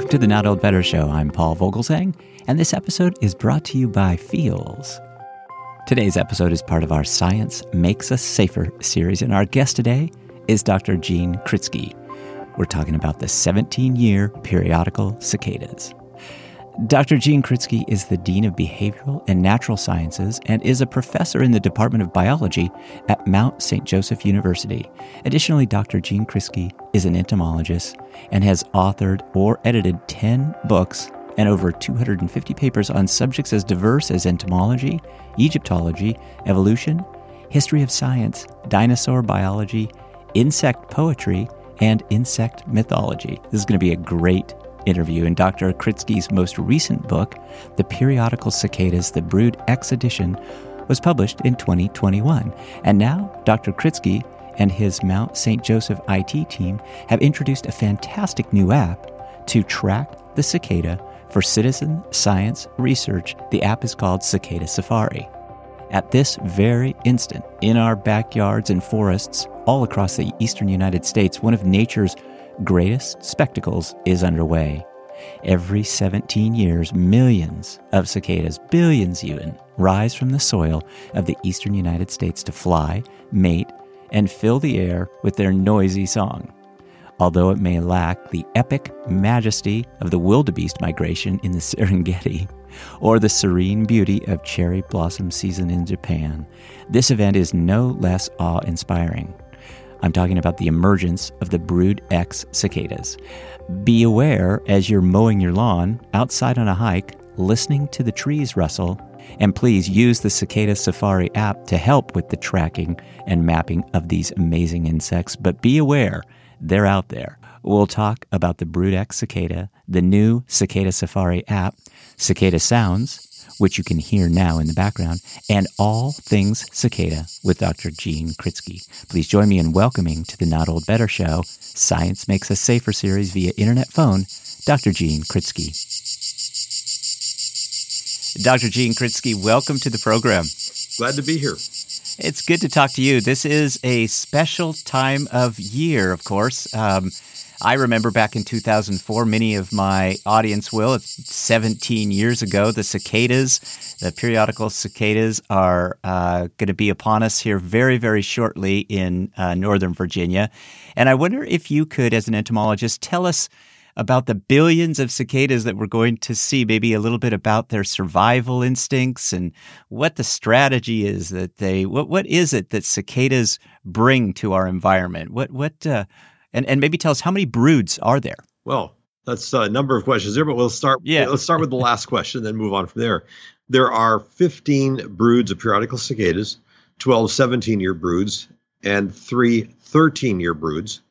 Welcome to the Not Old Better Show. I'm Paul Vogelzang, and this episode is brought to you by Feals. Today's episode is part of our Science Makes Us Safer series, and our guest today is Dr. Gene Kritsky. We're talking about the 17 year periodical cicadas. Dr. Gene Kritsky is the Dean of Behavioral and Natural Sciences and is a professor in the Department of Biology at Mount St. Joseph University. Additionally, Dr. Gene Kritsky is an entomologist and has authored or edited 10 books and over 250 papers on subjects as diverse as entomology, Egyptology, evolution, history of science, dinosaur biology, insect poetry, and insect mythology. This is going to be a great interview in Dr. Kritsky's most recent book, The Periodical Cicadas, the Brood X edition, was published in 2021. And now, Dr. Kritsky and his Mount St. Joseph IT team have introduced a fantastic new app to track the cicada for citizen science research. The app is called Cicada Safari. At this very instant, in our backyards and forests all across the eastern United States, one of nature's greatest spectacles is underway. Every 17 years, millions of cicadas, billions even, rise from the soil of the eastern United States to fly, mate, and fill the air with their noisy song. Although it may lack the epic majesty of the wildebeest migration in the Serengeti or the serene beauty of cherry blossom season in Japan, this event is no less awe inspiring. I'm talking about the emergence of the Brood X cicadas. Be aware as you're mowing your lawn, outside on a hike, listening to the trees rustle, and please use the Cicada Safari app to help with the tracking and mapping of these amazing insects. But be aware, they're out there. We'll talk about the Brood X cicada, the new Cicada Safari app, cicada sounds, which you can hear now in the background, and all things cicada with Dr. Gene Kritsky. Please join me in welcoming to the Not Old Better Show, Science Makes Us Safer series via internet phone, Dr. Gene Kritsky. Dr. Gene Kritsky, welcome to the program. Glad to be here. It's good to talk to you. This is a special time of year, of course. Um, I remember back in 2004, many of my audience will. 17 years ago, the cicadas, the periodical cicadas, are uh, going to be upon us here very, very shortly in uh, Northern Virginia. And I wonder if you could, as an entomologist, tell us about the billions of cicadas that we're going to see, maybe a little bit about their survival instincts and what the strategy is that they, what, what is it that cicadas bring to our environment? What, what, uh, and and maybe tell us how many broods are there? Well, that's a number of questions there, but we'll start. Yeah. let's start with the last question, then move on from there. There are 15 broods of periodical cicadas, 12 17 year broods, and three 13 year broods.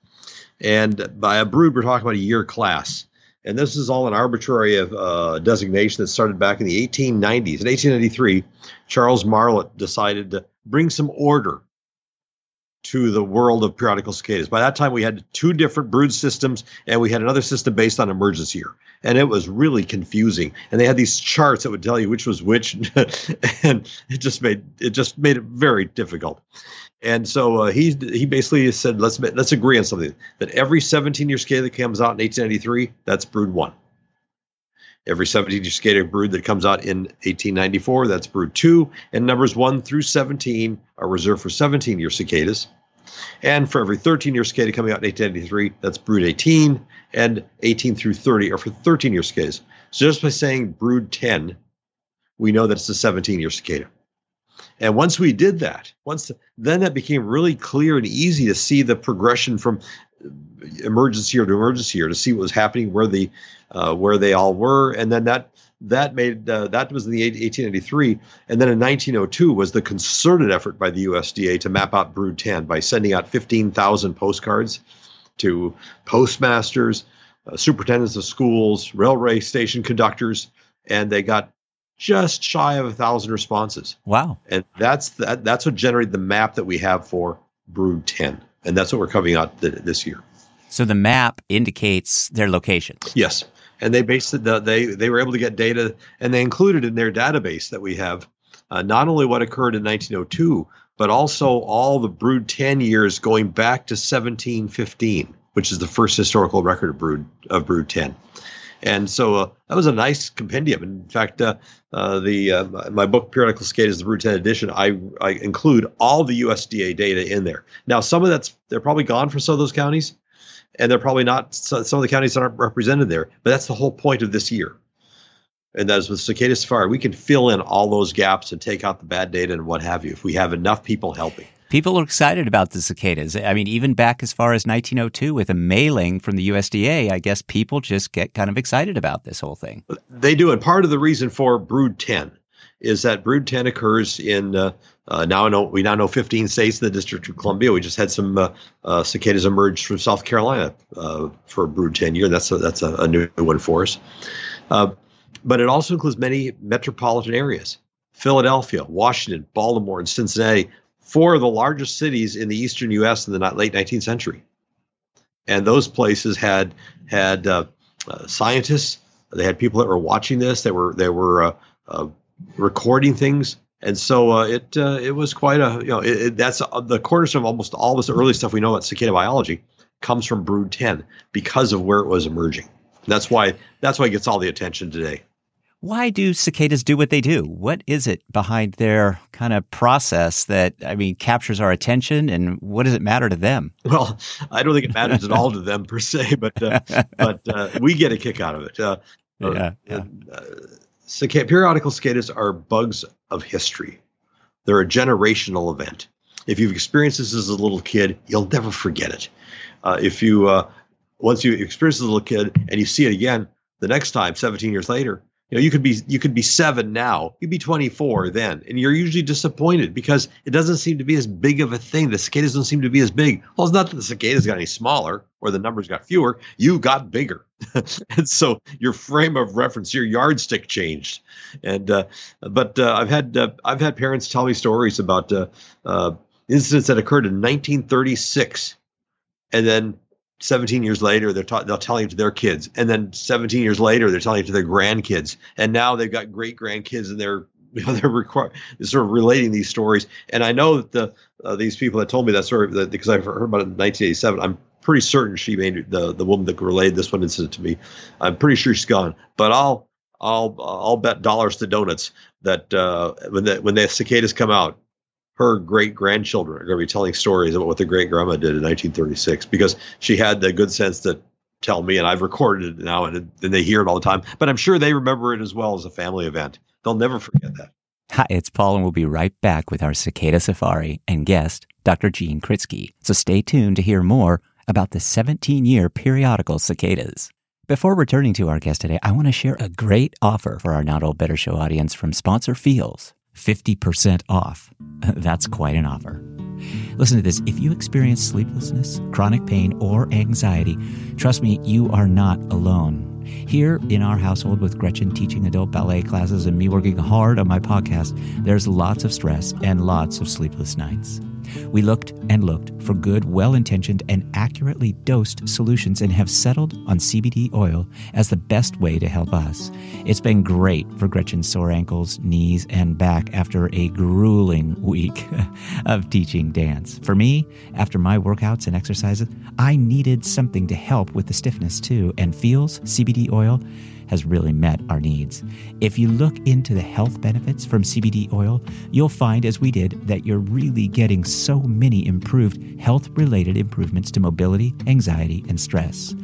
And by a brood, we're talking about a year class. And this is all an arbitrary uh, designation that started back in the 1890s. In 1893, Charles Marlatt decided to bring some order to the world of periodical cicadas. By that time, we had two different brood systems, and we had another system based on emergence year, and it was really confusing. And they had these charts that would tell you which was which, and it just made it just made it very difficult. And so uh, he he basically said, let's let's agree on something that every 17 year cicada that comes out in 1893, that's brood one. Every 17 year cicada brood that comes out in 1894, that's brood two. And numbers one through 17 are reserved for 17 year cicadas. And for every 13 year cicada coming out in 1893, that's brood 18. And 18 through 30 are for 13 year cicadas. So just by saying brood 10, we know that it's a 17 year cicada. And once we did that, once then that became really clear and easy to see the progression from emergency year to emergency year to see what was happening where the uh, where they all were, and then that that made uh, that was in the 1883, and then in 1902 was the concerted effort by the USDA to map out brood 10 by sending out 15,000 postcards to postmasters, uh, superintendents of schools, railway station conductors, and they got just shy of a thousand responses. Wow! And that's that, that's what generated the map that we have for brood 10 and that's what we're coming out th- this year. So the map indicates their locations. Yes, and they based it. The, they they were able to get data, and they included in their database that we have uh, not only what occurred in 1902, but also all the brood 10 years going back to 1715, which is the first historical record of brood of brood 10. And so uh, that was a nice compendium. In fact, uh, uh, the uh, my book Periodical Cicadas, the Brood 10 edition, I, I include all the USDA data in there. Now, some of that's they're probably gone for some of those counties, and they're probably not. Some of the counties aren't represented there. But that's the whole point of this year. And that is with Cicada Safari, we can fill in all those gaps and take out the bad data and what have you if we have enough people helping. People are excited about the cicadas. I mean, even back as far as 1902 with a mailing from the USDA, I guess people just get kind of excited about this whole thing. They do. And part of the reason for Brood 10 is that Brood 10 occurs in uh, uh, now know, we now know 15 states in the District of Columbia. We just had some uh, uh cicadas emerge from South Carolina uh, for Brood 10 year. That's a, that's a, a new one for us. Uh, but it also includes many metropolitan areas. Philadelphia, Washington, Baltimore, and Cincinnati four of the largest cities in the eastern U.S. in the late 19th century, and those places had had uh, uh, scientists. They had people that were watching this. They were they were uh, uh recording things, and so uh, it uh, it was quite a you know it, it, that's the cornerstone of almost all this early stuff we know about cicada biology comes from Brood 10 because of where it was emerging. That's why that's why it gets all the attention today. Why do cicadas do what they do? What is it behind their kind of process that, I mean, captures our attention and what does it matter to them? Well, I don't think it matters at all to them per se, but, uh, but uh, we get a kick out of it. Uh, uh yeah, yeah. Uh, cicada, periodical cicadas are bugs of history. They're a generational event. If you've experienced this as a little kid, you'll never forget it. Uh, if you, once you experience as a little kid and you see it again the next time, 17 years later, you know you could be you could be seven now you'd be 24 then and you're usually disappointed because it doesn't seem to be as big of a thing. The cicadas don't seem to be as big. Well it's not that the cicadas got any smaller or the numbers got fewer you got bigger. And so your frame of reference your yardstick changed. And uh, but uh, i've had uh, i've had parents tell me stories about uh, uh, incidents that occurred in 1936 and then 17 years later they're ta- they'll tell you to their kids. And then 17 years later they're telling it to their grandkids. And now they've got great grandkids and they're you know, they're requ- sort of relating these stories. And i know that the uh, these people that told me that story that, because i've heard about it in 1987 i'm pretty certain she made the the woman that relayed this one incident to me. I'm pretty sure she's gone. But i'll i'll i'll bet dollars to donuts that uh, when the when the cicadas come out her great grandchildren are going to be telling stories about what the great grandma did in 1936 because she had the good sense to tell me, and I've recorded it now, and, and they hear it all the time. But I'm sure they remember it as well as a family event. They'll never forget that. Hi, it's Paul, and we'll be right back with our cicada safari and guest, Dr. Gene Kritsky. So stay tuned to hear more about the 17 year periodical cicadas. Before returning to our guest today, I want to share a great offer for our Not Old Better Show audience from sponsor Feals. 50% off. That's quite an offer. Listen to this. If you experience sleeplessness, chronic pain, or anxiety, trust me, you are not alone. Here in our household, with Gretchen teaching adult ballet classes and me working hard on my podcast, there's lots of stress and lots of sleepless nights. We looked and looked for good, well intentioned, and accurately dosed solutions and have settled on CBD oil as the best way to help us. It's been great for Gretchen's sore ankles, knees, and back after a grueling week of teaching dance. For me, after my workouts and exercises, I needed something to help with the stiffness too, and Feals CBD oil has really met our needs. If you look into the health benefits from CBD oil, you'll find, as we did, that you're really getting so many improved health related improvements to mobility, anxiety, and stress.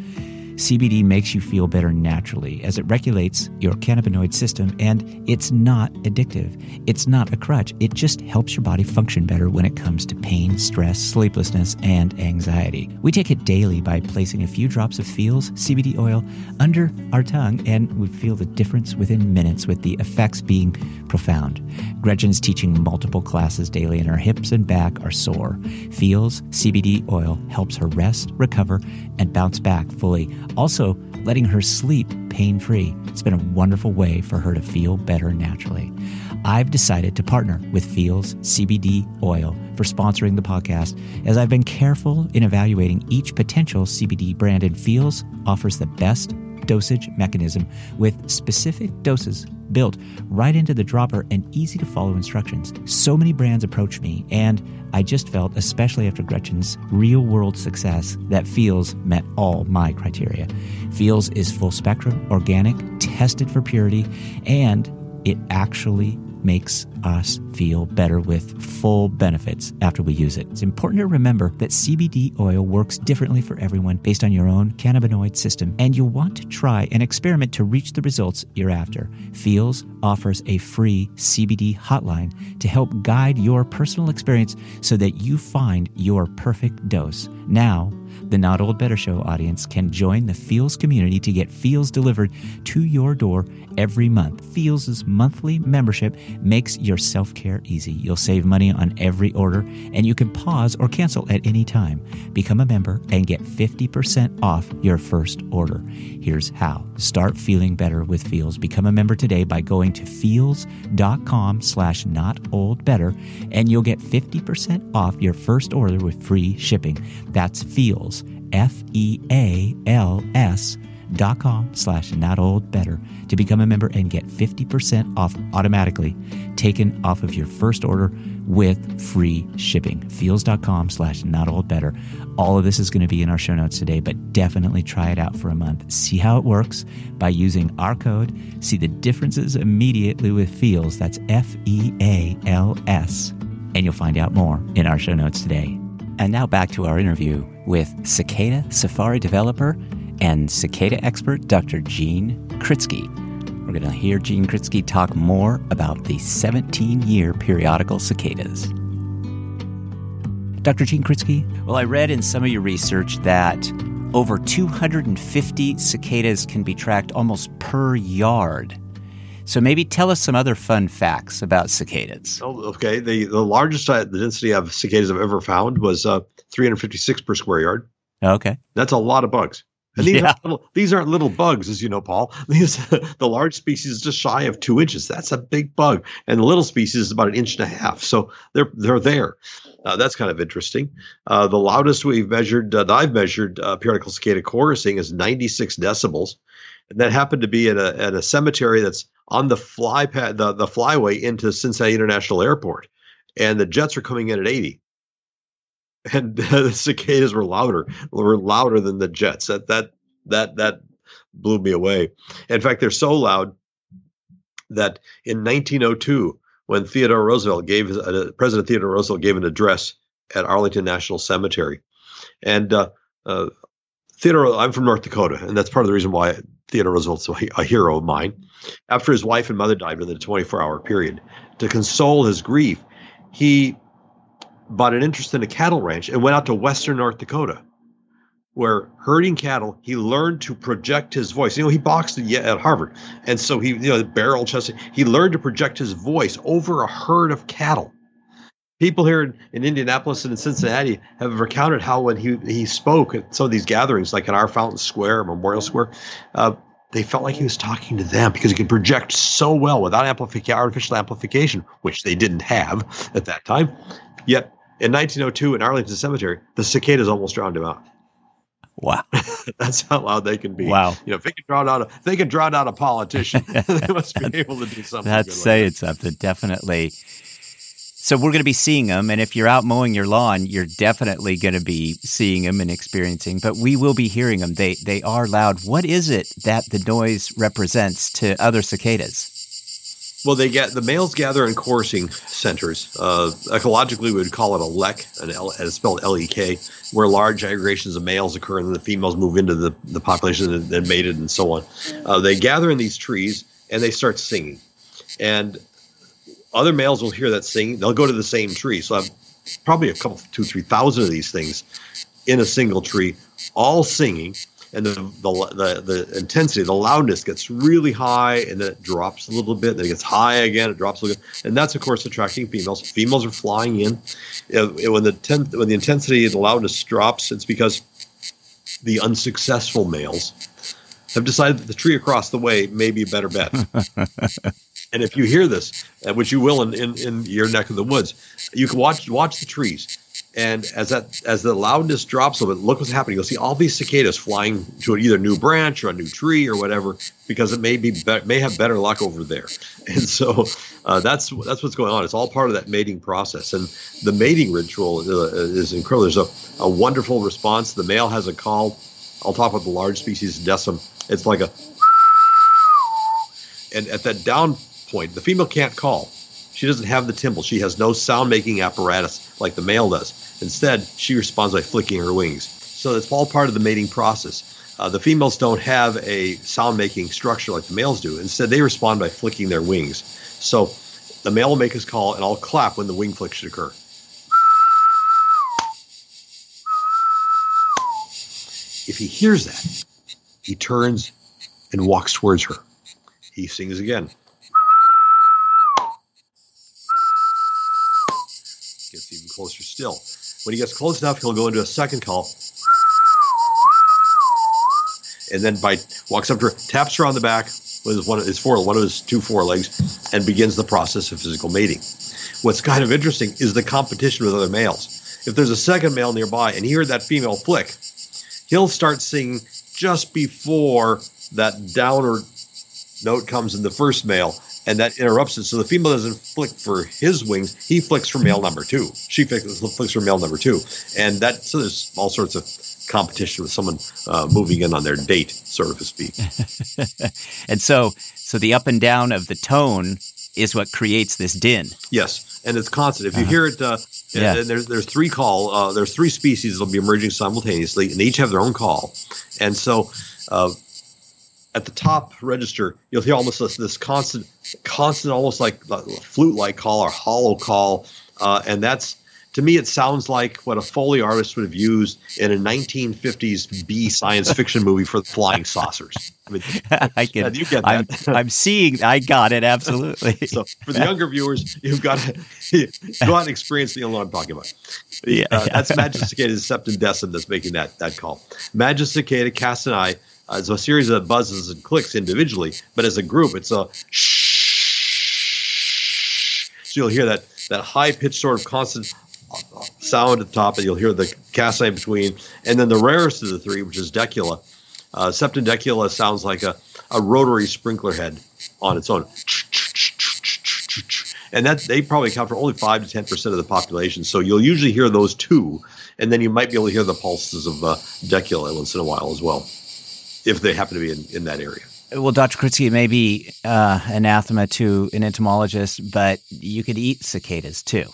CBD makes you feel better naturally as it regulates your cannabinoid system and it's not addictive. It's not a crutch. It just helps your body function better when it comes to pain, stress, sleeplessness, and anxiety. We take it daily by placing a few drops of Feals CBD oil under our tongue and we feel the difference within minutes with the effects being profound. Gretchen's teaching multiple classes daily and her hips and back are sore. Feals CBD oil helps her rest, recover, and bounce back fully also letting her sleep pain free. It's been a wonderful way for her to feel better naturally. I've decided to partner with Feals CBD Oil for sponsoring the podcast as I've been careful in evaluating each potential CBD brand, and Feals offers the best dosage mechanism with specific doses built right into the dropper and easy to follow instructions. So many brands approach me, and I just felt, especially after Gretchen's real world success, that Feals met all my criteria. Feals is full spectrum, organic, tested for purity, and it actually makes us feel better with full benefits after we use it. It's important to remember that CBD oil works differently for everyone based on your own cannabinoid system, and you'll want to try an experiment to reach the results you're after. Feals offers a free CBD hotline to help guide your personal experience so that you find your perfect dose. Now, the Not Old Better Show audience can join the Feals community to get Feals delivered to your door every month. Feals' monthly membership makes your self care easy. You'll save money on every order, and you can pause or cancel at any time. Become a member and get 50% off your first order. Here's how. Start feeling better with Feals. Become a member today by going to feals.com slash not old better, and you'll get 50% off your first order with free shipping. That's Feals, F E A L S dot com slash not old better to become a member and get 50% off automatically taken off of your first order with free shipping. Feals.com slash not old better. All of this is going to be in our show notes today but definitely try it out for a month. See how it works by using our code. See the differences immediately with feals that's f-e-a-l-s and you'll find out more in our show notes today. And now back to our interview with cicada safari developer and cicada expert Dr. Gene Kritsky. We're going to hear Gene Kritsky talk more about the 17 year periodical cicadas. Dr. Gene Kritsky, well, I read in some of your research that over 250 cicadas can be tracked almost per yard. So maybe tell us some other fun facts about cicadas. Oh, okay. The the largest uh, the density of cicadas I've ever found was uh, 356 per square yard. Okay. That's a lot of bugs. And these, yeah. aren't little, these aren't little bugs, as you know, Paul. These the large species is just shy of two inches. That's a big bug, and the little species is about an inch and a half. So they're they're there. Uh, that's kind of interesting. Uh, the loudest we've measured, uh, that I've measured, uh, periodical cicada chorusing is 96 decibels, and that happened to be at a at a cemetery that's on the fly pad, the the flyway into Cincinnati International Airport, and the jets are coming in at 80 and the cicadas were louder were louder than the jets. That that that that blew me away. In fact they're so loud that in 1902 when theodore roosevelt gave uh, president theodore roosevelt gave an address at arlington national cemetery. And uh, uh, theodore i'm from north dakota and that's part of the reason why theodore roosevelt's a hero of mine. After his wife and mother died within a 24 hour period to console his grief he bought an interest in a cattle ranch and went out to western North Dakota, where herding cattle, he learned to project his voice. You know, he boxed at Harvard, and so he, you know, barrel chested. He learned to project his voice over a herd of cattle. People here in, in Indianapolis and in Cincinnati have recounted how when he he spoke at some of these gatherings, like at our Fountain Square, Memorial Square, uh, they felt like he was talking to them because he could project so well without amplification, artificial amplification, which they didn't have at that time. Yet in 1902 in Arlington Cemetery, the cicadas almost drowned him out. Wow, that's how loud they can be. Wow, you know, if they can drown out a, they can drown out a politician, they must be able to do something. That's saying like something, definitely. So we're going to be seeing them, and if you're out mowing your lawn, you're definitely going to be seeing them and experiencing. But we will be hearing them. They they are loud. What is it that the noise represents to other cicadas? Well, they get the males gather in chorusing centers. Uh, ecologically, we would call it a lek, an L, it's spelled L-E-K, where large aggregations of males occur and then the females move into the, the population and then mated and so on. Uh, they gather in these trees and they start singing. And other males will hear that singing. They'll go to the same tree. So I've probably a couple, two, three thousand of these things in a single tree, all singing and the, the, the the intensity, the loudness gets really high, and then it drops a little bit. Then it gets high again. It drops a little, bit. and that's of course attracting females. Females are flying in. When the ten, when the intensity the loudness drops, it's because the unsuccessful males have decided that the tree across the way may be a better bet. and if you hear this, uh, which you will in, in, in your neck of the woods, you can watch watch the trees And as that as the loudness drops a little bit, look what's happening. You'll see all these cicadas flying to either a new branch or a new tree or whatever, because it may be, be may have better luck over there. And so uh, that's that's what's going on. It's all part of that mating process. And the mating ritual uh, is incredible. There's a, a wonderful response. The male has a call. I'll talk about the large species Desum. It's like a and at that down point, the female can't call. She doesn't have the timbal. She has no sound making apparatus like the male does. Instead, she responds by flicking her wings. So it's all part of the mating process. Uh, the females don't have a sound making structure like the males do. Instead, they respond by flicking their wings. So the male will make his call and I'll clap when the wing flick should occur. If he hears that, he turns and walks towards her. He sings again. Gets even closer still. When he gets close enough, he'll go into a second call. And then by walks up to her, taps her on the back with one of his four one of his two forelegs, and begins the process of physical mating. What's kind of interesting is the competition with other males. If there's a second male nearby and he heard that female flick, he'll start singing just before that downer note comes in the first male, and that interrupts it. So the female doesn't flick for his wings; he flicks for male number two. She flicks, flicks for male number two, and that so there's all sorts of competition with someone uh, moving in on their date, so to speak. and so, so the up and down of the tone is what creates this din. Yes, and it's constant. If you uh-huh. hear it, uh, yeah. there's there's three call, uh, there's three species that'll be emerging simultaneously, and they each have their own call, and so. Uh, at the top register, you'll hear almost this, this constant, constant, almost like flute-like call or hollow call, uh, and that's to me, it sounds like what a Foley artist would have used in a 1950s B science fiction movie for the flying saucers. I mean, I can, you get that. I'm, I'm, seeing, I got it, absolutely. so for the younger viewers, you've got to go out and experience the know what I'm talking about. Yeah, uh, that's Magicicada septendecim that's making that, that call. Magicicada cassini uh, it's a series of buzzes and clicks individually, but as a group, it's a shh. So you'll hear that that high pitched sort of constant sound at the top, and you'll hear the cast in between. And then the rarest of the three, which is decula, uh, sounds like a, a rotary sprinkler head on its own. And that they probably account for only five to ten percent of the population. So you'll usually hear those two, and then you might be able to hear the pulses of uh, decula once in a while as well, if they happen to be in, in that area. Well, Dr. Kritsky, it may be uh, anathema to an entomologist, but you could eat cicadas too.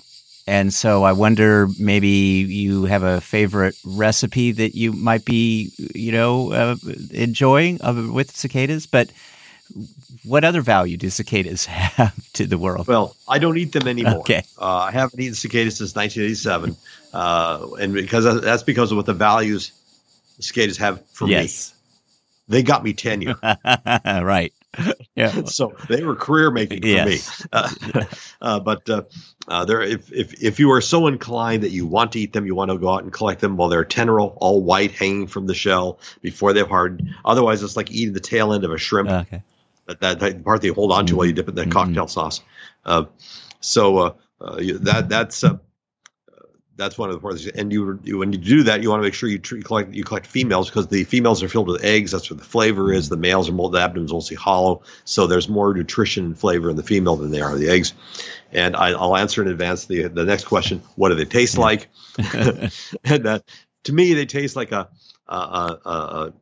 And so I wonder maybe you have a favorite recipe that you might be, you know, uh, enjoying with cicadas. But what other value do cicadas have to the world? Well, I don't eat them anymore. Okay. Uh, I haven't eaten cicadas since 1987. Uh, and because that's because of what the values cicadas have for yes. me. They got me tenure. right. yeah. so they were career making for yes. me. Uh, uh, but uh, uh, there, if, if if you are so inclined that you want to eat them, you want to go out and collect them while they're teneral, all white, hanging from the shell before they've hardened. Otherwise, it's like eating the tail end of a shrimp. Okay. That, that, part that you hold on to mm-hmm. while you dip it in that mm-hmm. cocktail sauce. Uh, so uh, that that's that's one of the things. And you, you, when you do that, you want to make sure you, you collect you collect females because the females are filled with eggs. That's where the flavor is. The males are more the abdomen's mostly hollow, so there's more nutrition and flavor in the female than there are the eggs. And I, will answer in advance the the next question: What do they taste like? and uh, to me, they taste like a, a, a, a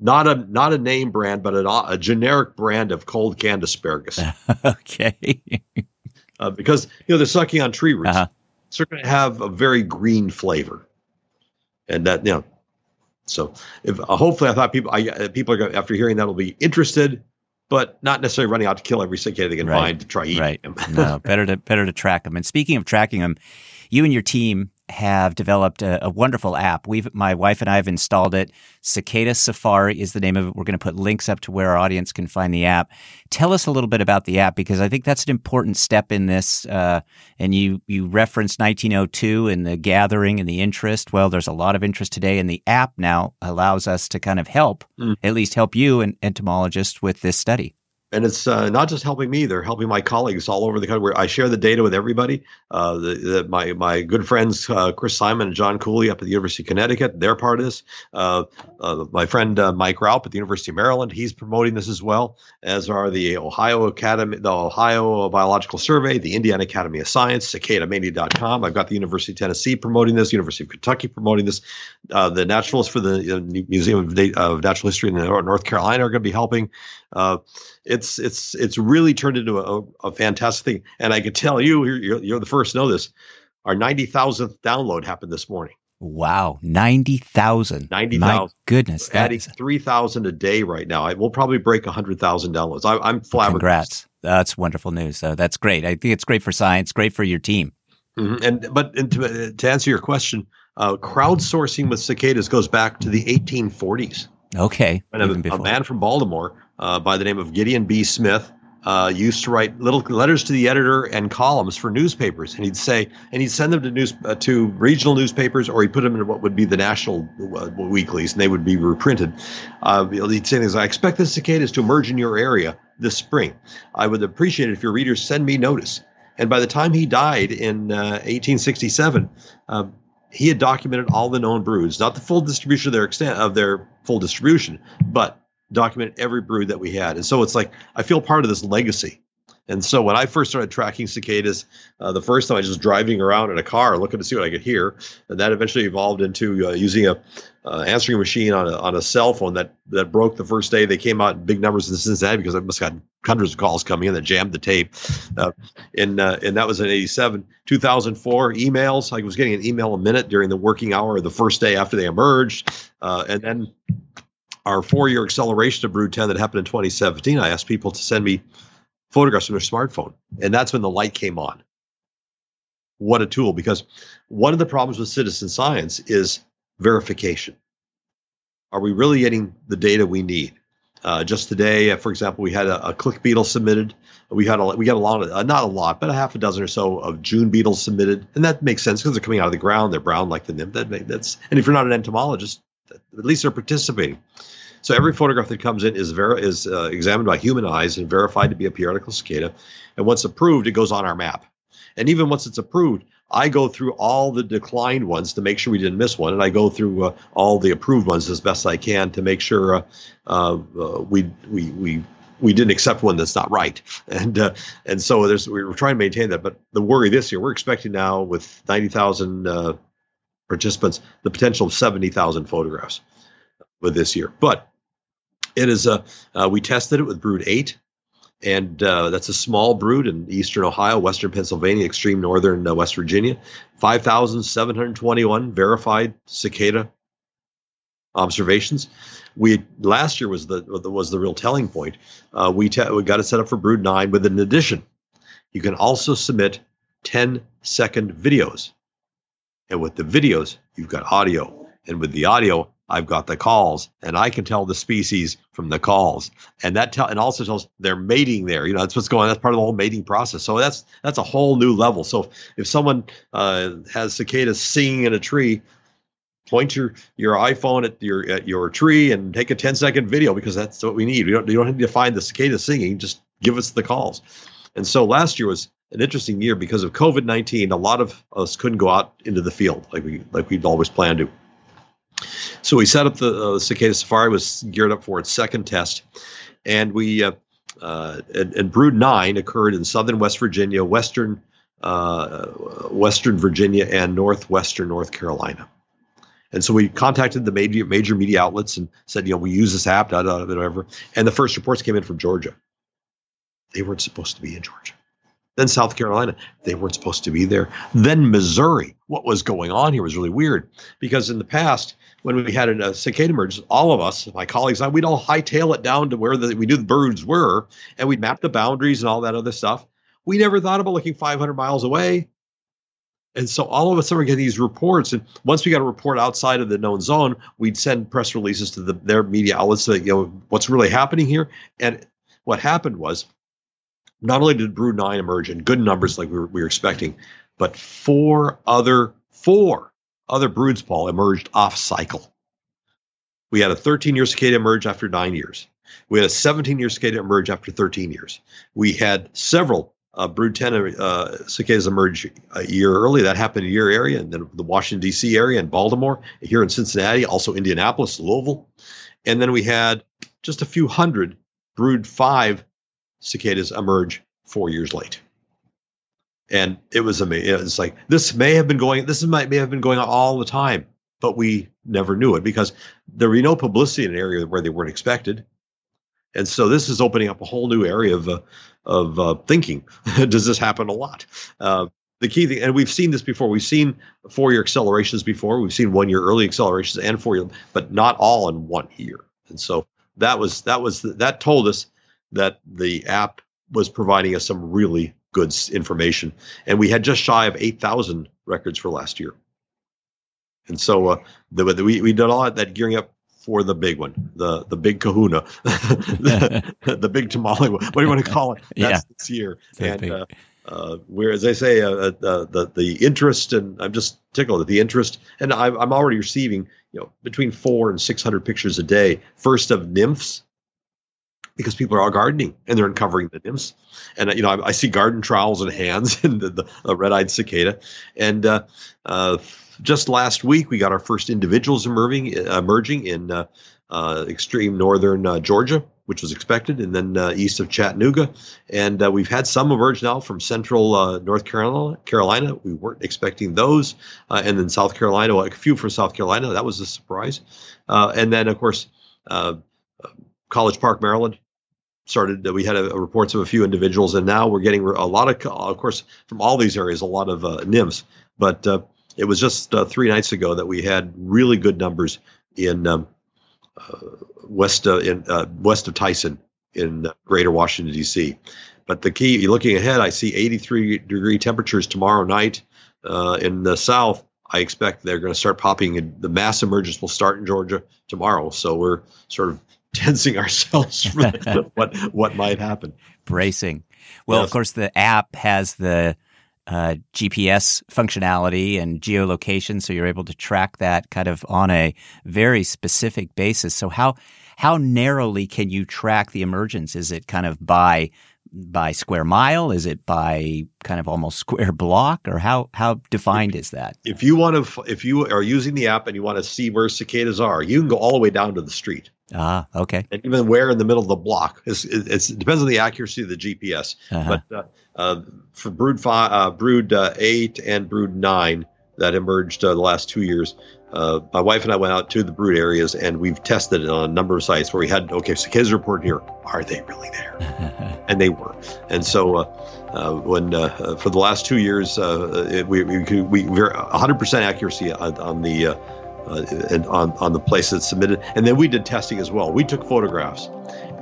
not a not a name brand, but a, a generic brand of cold canned asparagus. okay. Uh, because you know they're sucking on tree roots. Uh-huh so they're going to have a very green flavor, and that you know. So if uh, hopefully I thought people I, uh, people are going after hearing that will be interested, but not necessarily running out to kill every cicada they can right. find to try eating right. them. no, better to better to track them. And speaking of tracking them, you and your team have developed a, a, wonderful app. We've my wife and I have installed it. Cicada Safari is the name of it. We're going to put links up to where our audience can find the app. Tell us a little bit about the app because I think that's an important step in this. Uh, and you you referenced 1902 and the gathering and the interest. Well, there's a lot of interest today, and the app now allows us to kind of help, mm. at least help you and entomologists with this study. And it's uh, not just helping me; they're helping my colleagues all over the country. I share the data with everybody. Uh, the, the, my my good friends uh, Chris Simon and John Cooley up at the University of Connecticut, they're part of this. Uh, uh, my friend uh, Mike Raupp at the University of Maryland, he's promoting this as well. As are the Ohio Academy, the Ohio Biological Survey, the Indiana Academy of Science, CicadaMania.com. I've got the University of Tennessee promoting this, University of Kentucky promoting this. the naturalists for the Museum of, Natural History in North Carolina are going to be helping. Uh, it's it's it's really turned into a, a fantastic thing. And I can tell you, you're, you're the first to know this. Our ninety thousandth download happened this morning. Wow, ninety thousand. Ninety thousand. Goodness, We're adding three thousand a day right now. I will probably break hundred thousand downloads. I, am flabbergasted. Congrats! That's wonderful news. So that's great. I think it's great for science. Great for your team. Mm-hmm. And but and to, to answer your question, uh, crowdsourcing with cicadas goes back to the 1840s. Okay. A, a, man from Baltimore uh, by the name of Gideon B. Smith uh, used to write little letters to the editor and columns for newspapers, and he'd say, and he'd send them to news uh, to regional newspapers, or he'd put them in what would be the national uh, weeklies, and they would be reprinted. Uh, he'd say things: "I expect the cicadas to emerge in your area this spring. I would appreciate it if your readers send me notice." And by the time he died in 1867 uh, he had documented all the known broods, not the full distribution of their extent of their full distribution, but documented every brood that we had. And so it's like I feel part of this legacy. And so when I first started tracking cicadas, uh, the first time I was just driving around in a car looking to see what I could hear, and that eventually evolved into uh, using a uh, answering machine on a, on a cell phone that that broke the first day. They came out in big numbers in Cincinnati because I must have got hundreds of calls coming in that jammed the tape. Uh, and uh, and that was in '87, 2004. Emails. I was getting an email a minute during the working hour the first day after they emerged, uh, and then our four-year acceleration of Brood 10 that happened in 2017. I asked people to send me photographs from their smartphone. And that's when the light came on. What a tool, because one of the problems with citizen science is verification. Are we really getting the data we need? Uh, just today, uh, for example, we had a, a, click beetle submitted. We had a we got a lot of uh, not a lot, but a half a dozen or so of June beetles submitted, and that makes sense because they're coming out of the ground. They're brown like the nymph. That make, that's and if you're not an entomologist, at least they're participating. So every photograph that comes in is ver- is uh, examined by human eyes and verified to be a periodical cicada. And once approved, it goes on our map. And even once it's approved, I go through all the declined ones to make sure we didn't miss one, and I go through uh, all the approved ones as best I can to make sure uh, uh, we we we we didn't accept one that's not right, and uh, and so there's we are trying to maintain that. But the worry this year, we're expecting now with ninety thousand uh, participants, the potential of seventy thousand photographs with this year. But it is a uh, we tested it with brood eight, and uh, that's a small brood in eastern Ohio, western Pennsylvania, extreme northern uh, West Virginia. Five thousand seven hundred twenty-one verified cicada observations. We last year was the was the real telling point. Uh, we te- we got it set up for brood nine with an addition. You can also submit 10 second videos, and with the videos you've got audio, and with the audio I've got the calls, and I can tell the species from the calls, and that tell and also tells they're mating there. You know, that's what's going. on. That's part of the whole mating process. So that's that's a whole new level. So if someone uh, has cicadas singing in a tree, point your your iPhone at your at your tree and take a 10 second video because that's what we need. We don't you don't need to find the cicada singing. Just give us the calls. And so last year was an interesting year because of COVID 19. A lot of us couldn't go out into the field like we like we'd always planned to. So we set up the uh, Cicada Safari was geared up for its second test, and we uh, uh, and, and, Brood Nine occurred in southern West Virginia, western uh, Western Virginia, and northwestern North Carolina. And so we contacted the major major media outlets and said, you know, we use this app, da, da, whatever. And the first reports came in from Georgia. They weren't supposed to be in Georgia. Then South Carolina, they weren't supposed to be there. Then Missouri. What was going on here was really weird because in the past, when we had a cicada emergence, all of us, my colleagues, and I, we'd all hightail it down to where the, we knew the birds were, and we'd map the boundaries and all that other stuff. We never thought about looking 500 miles away. And so all of a sudden we get these reports, and once we got a report outside of the known zone, we'd send press releases to the, their media outlets to you know what's really happening here. And what happened was not only did Brood 9 emerge in good numbers like we were, we were expecting, but four other four other broods, Paul, emerged off cycle. We had a 13 year cicada emerge after nine years. We had a 17 year cicada emerge after 13 years. We had several uh, brood 10 uh, cicadas emerge a year early. That happened in your area, and then the Washington, D.C. area, and Baltimore, here in Cincinnati, also Indianapolis, Louisville. And then we had just a few hundred brood 5 cicadas emerge four years late. And it was amazing. It's like this may have been going, this might may have been going on all the time, but we never knew it because there would be no publicity in an area where they weren't expected. And so this is opening up a whole new area of uh, of uh, thinking. Does this happen a lot? Uh, the key thing, and we've seen this before. We've seen four year accelerations before. We've seen one year early accelerations and four year, but not all in one year. And so that was that was that told us that the app was providing us some really good information, and we had just shy of eight thousand records for last year. And so uh, the, the, we we did all that gearing up for the big one, the the big Kahuna, the, the, big tamale. What do you want to call it? That's yeah. this year. and uh, uh, where, as I say, uh, uh, the the interest, and I'm just tickled at the interest, and I'm, I'm already receiving, you know, between four and six hundred pictures a day. First of nymphs, because people are all gardening and they're uncovering the nymphs. And you know, I, I see garden trowels and hands and the, the red-eyed cicada, and uh, uh, just last week, we got our first individuals emerging, uh, emerging in uh, uh, extreme northern uh, Georgia, which was expected, and then uh, east of Chattanooga. And uh, we've had some emerge now from central North Carolina. Carolina, we weren't expecting those, and then South Carolina, well, a few from South Carolina. That was a surprise. and then, of course, College Park, Maryland, started we had a, a reports of a few individuals and now we're getting a lot of of course from all these areas a lot of uh, nymphs but uh, it was just uh, three nights ago that we had really good numbers in um, uh, west uh, in uh, west of Tyson in Greater Washington D.C. But the key, looking ahead, I see 83 degree temperatures tomorrow night uh, in the south. I expect they're going to start popping, the mass emergence will start in Georgia tomorrow. So we're sort of tensing ourselves for what what might happen. Bracing. Well, yes. of course, the app has the uh, GPS functionality and geolocation, so you're able to track that kind of on a very specific basis. So how how narrowly can you track the emergence? Is it kind of by by square mile? Is it by kind of almost square block, or how how defined if, is that? If you want to, if you are using the app and you want to see where cicadas are, you can go all the way down to the street. Ah, okay. And even where in the middle of the block. It's, it's it depends on the accuracy of the GPS. Uh-huh. But uh, uh, for brood five, uh, brood uh, eight, and brood nine that emerged uh, the last two years, uh, my wife and I went out to the brood areas and we've tested it on a number of sites where we had okay, so kids report here. Are they really there? and they were. And so uh, uh, when uh, for the last two years, it, we we we, we 100% accuracy on, on the uh, on, on the place that submitted. And then we did testing as well. We took photographs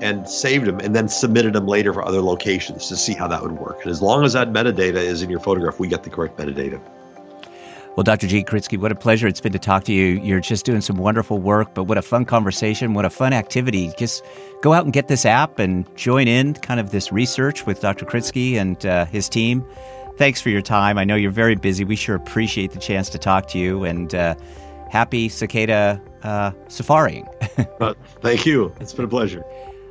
and saved them and then submitted them later for other locations to see how that would work. And as long as that metadata is in your photograph, we get the correct metadata. Well, Dr. G. Kritsky, what a pleasure it's been to talk to you. You're just doing some wonderful work, but what a fun conversation, what a fun activity. Just go out and get this app and join in kind of this research with Dr. Kritsky and uh, his team. Thanks for your time. I know you're very busy. We sure appreciate the chance to talk to you. And uh, happy cicada uh, uh, thank you. It's been a pleasure.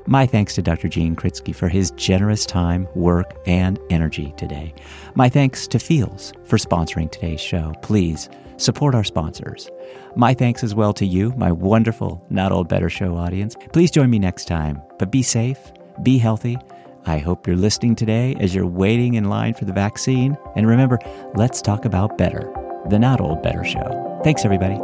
My thanks to Dr. Gene Kritsky for his generous time, work, and energy today. My thanks to Feals for sponsoring today's show. Please support our sponsors. My thanks as well to you, my wonderful Not Old Better Show audience. Please join me next time, but be safe, be healthy. I hope you're listening today as you're waiting in line for the vaccine. And remember, let's talk about better, the Not Old Better Show. Thanks, everybody.